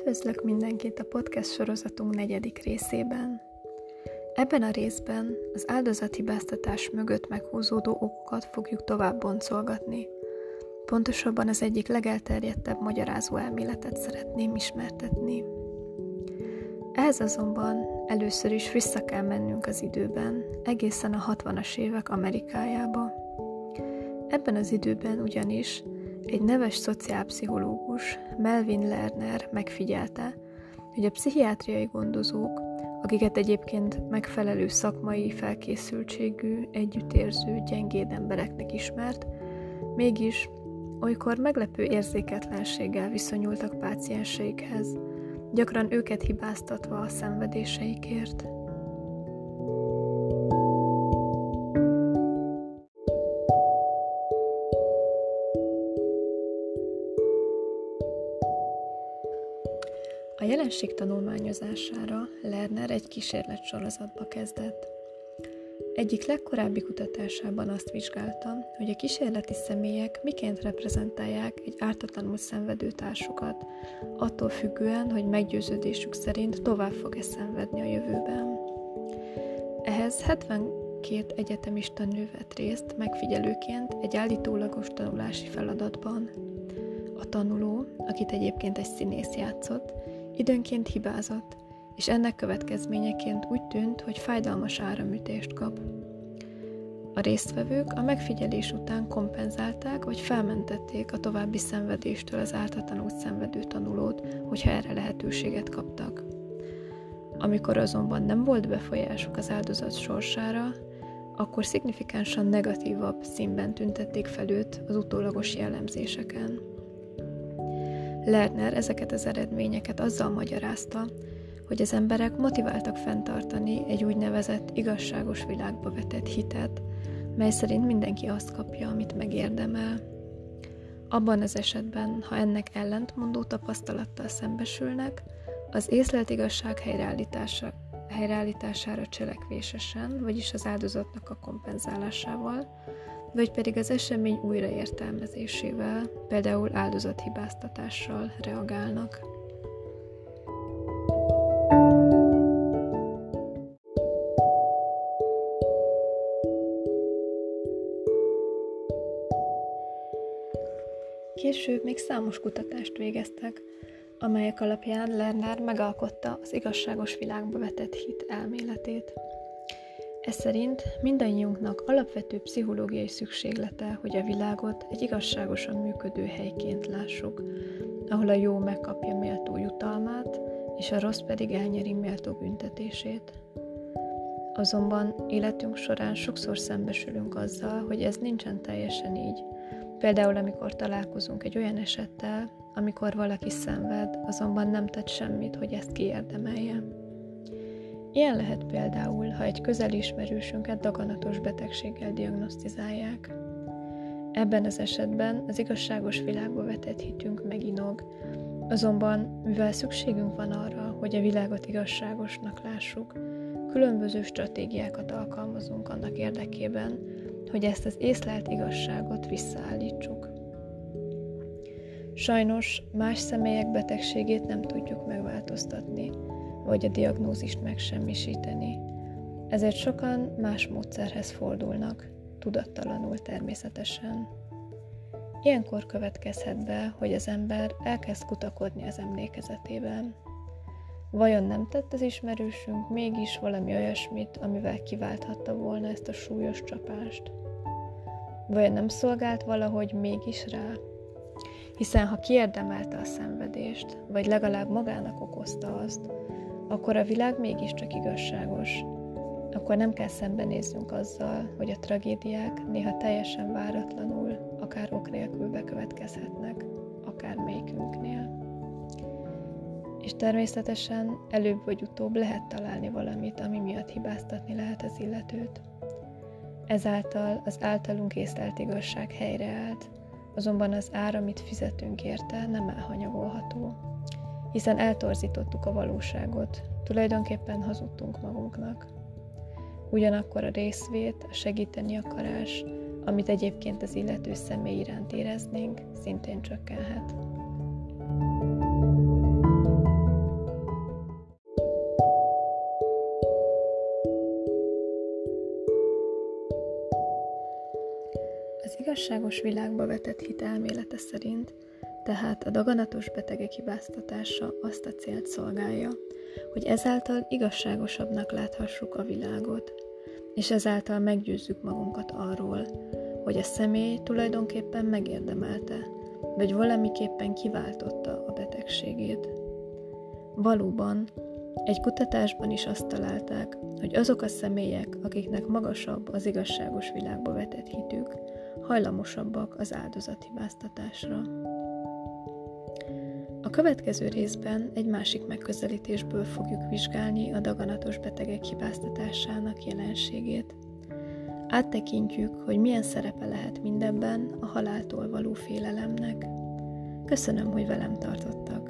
Üdvözlök mindenkit a podcast sorozatunk negyedik részében. Ebben a részben az áldozathibáztatás mögött meghúzódó okokat fogjuk tovább boncolgatni. Pontosabban az egyik legelterjedtebb magyarázó elméletet szeretném ismertetni. Ehhez azonban először is vissza kell mennünk az időben, egészen a 60-as évek Amerikájába. Ebben az időben ugyanis egy neves szociálpszichológus, Melvin Lerner megfigyelte, hogy a pszichiátriai gondozók, akiket egyébként megfelelő szakmai felkészültségű, együttérző, gyengéd embereknek ismert, mégis olykor meglepő érzéketlenséggel viszonyultak pácienseikhez, gyakran őket hibáztatva a szenvedéseikért. Jelenség tanulmányozására Lerner egy kísérlet sorozatba kezdett. Egyik legkorábbi kutatásában azt vizsgálta, hogy a kísérleti személyek miként reprezentálják egy ártatlanul szenvedő társukat, attól függően, hogy meggyőződésük szerint tovább fog-e szenvedni a jövőben. Ehhez 72 egyetemista nő vett részt megfigyelőként egy állítólagos tanulási feladatban. A tanuló, akit egyébként egy színész játszott, Időnként hibázott, és ennek következményeként úgy tűnt, hogy fájdalmas áramütést kap. A résztvevők a megfigyelés után kompenzálták vagy felmentették a további szenvedéstől az ártatlanul szenvedő tanulót, hogyha erre lehetőséget kaptak. Amikor azonban nem volt befolyásuk az áldozat sorsára, akkor szignifikánsan negatívabb színben tüntették fel őt az utólagos jellemzéseken. Lerner ezeket az eredményeket azzal magyarázta, hogy az emberek motiváltak fenntartani egy úgynevezett igazságos világba vetett hitet, mely szerint mindenki azt kapja, amit megérdemel. Abban az esetben, ha ennek ellentmondó tapasztalattal szembesülnek, az észlelt igazság helyreállítása, helyreállítására cselekvésesen, vagyis az áldozatnak a kompenzálásával, vagy pedig az esemény újraértelmezésével, például áldozathibáztatással reagálnak. Később még számos kutatást végeztek, amelyek alapján Lerner megalkotta az igazságos világba vetett hit elméletét. Ez szerint mindannyiunknak alapvető pszichológiai szükséglete, hogy a világot egy igazságosan működő helyként lássuk, ahol a jó megkapja méltó jutalmát, és a rossz pedig elnyeri méltó büntetését. Azonban életünk során sokszor szembesülünk azzal, hogy ez nincsen teljesen így. Például, amikor találkozunk egy olyan esettel, amikor valaki szenved, azonban nem tett semmit, hogy ezt kiérdemelje. Ilyen lehet például, ha egy közeli ismerősünket daganatos betegséggel diagnosztizálják. Ebben az esetben az igazságos világba vetett hitünk meginog, azonban mivel szükségünk van arra, hogy a világot igazságosnak lássuk, különböző stratégiákat alkalmazunk annak érdekében, hogy ezt az észlelt igazságot visszaállítsuk. Sajnos más személyek betegségét nem tudjuk megváltoztatni, vagy a diagnózist megsemmisíteni. Ezért sokan más módszerhez fordulnak, tudattalanul természetesen. Ilyenkor következhet be, hogy az ember elkezd kutakodni az emlékezetében. Vajon nem tett az ismerősünk mégis valami olyasmit, amivel kiválthatta volna ezt a súlyos csapást? Vajon nem szolgált valahogy mégis rá? Hiszen ha kiérdemelte a szenvedést, vagy legalább magának okozta azt, akkor a világ mégiscsak igazságos. Akkor nem kell szembenéznünk azzal, hogy a tragédiák néha teljesen váratlanul, akár ok nélkül bekövetkezhetnek, akár melyikünknél. És természetesen előbb vagy utóbb lehet találni valamit, ami miatt hibáztatni lehet az illetőt. Ezáltal az általunk észlelt igazság helyreállt, azonban az ár, amit fizetünk érte, nem elhanyagolható hiszen eltorzítottuk a valóságot, tulajdonképpen hazudtunk magunknak. Ugyanakkor a részvét, a segíteni akarás, amit egyébként az illető személy iránt éreznénk, szintén csökkenhet. Az igazságos világba vetett hit elmélete szerint tehát a daganatos betegek hibáztatása azt a célt szolgálja, hogy ezáltal igazságosabbnak láthassuk a világot, és ezáltal meggyőzzük magunkat arról, hogy a személy tulajdonképpen megérdemelte, vagy valamiképpen kiváltotta a betegségét. Valóban, egy kutatásban is azt találták, hogy azok a személyek, akiknek magasabb az igazságos világba vetett hitük, hajlamosabbak az áldozathibáztatásra. A következő részben egy másik megközelítésből fogjuk vizsgálni a daganatos betegek hibáztatásának jelenségét. Áttekintjük, hogy milyen szerepe lehet mindebben a haláltól való félelemnek. Köszönöm, hogy velem tartottak.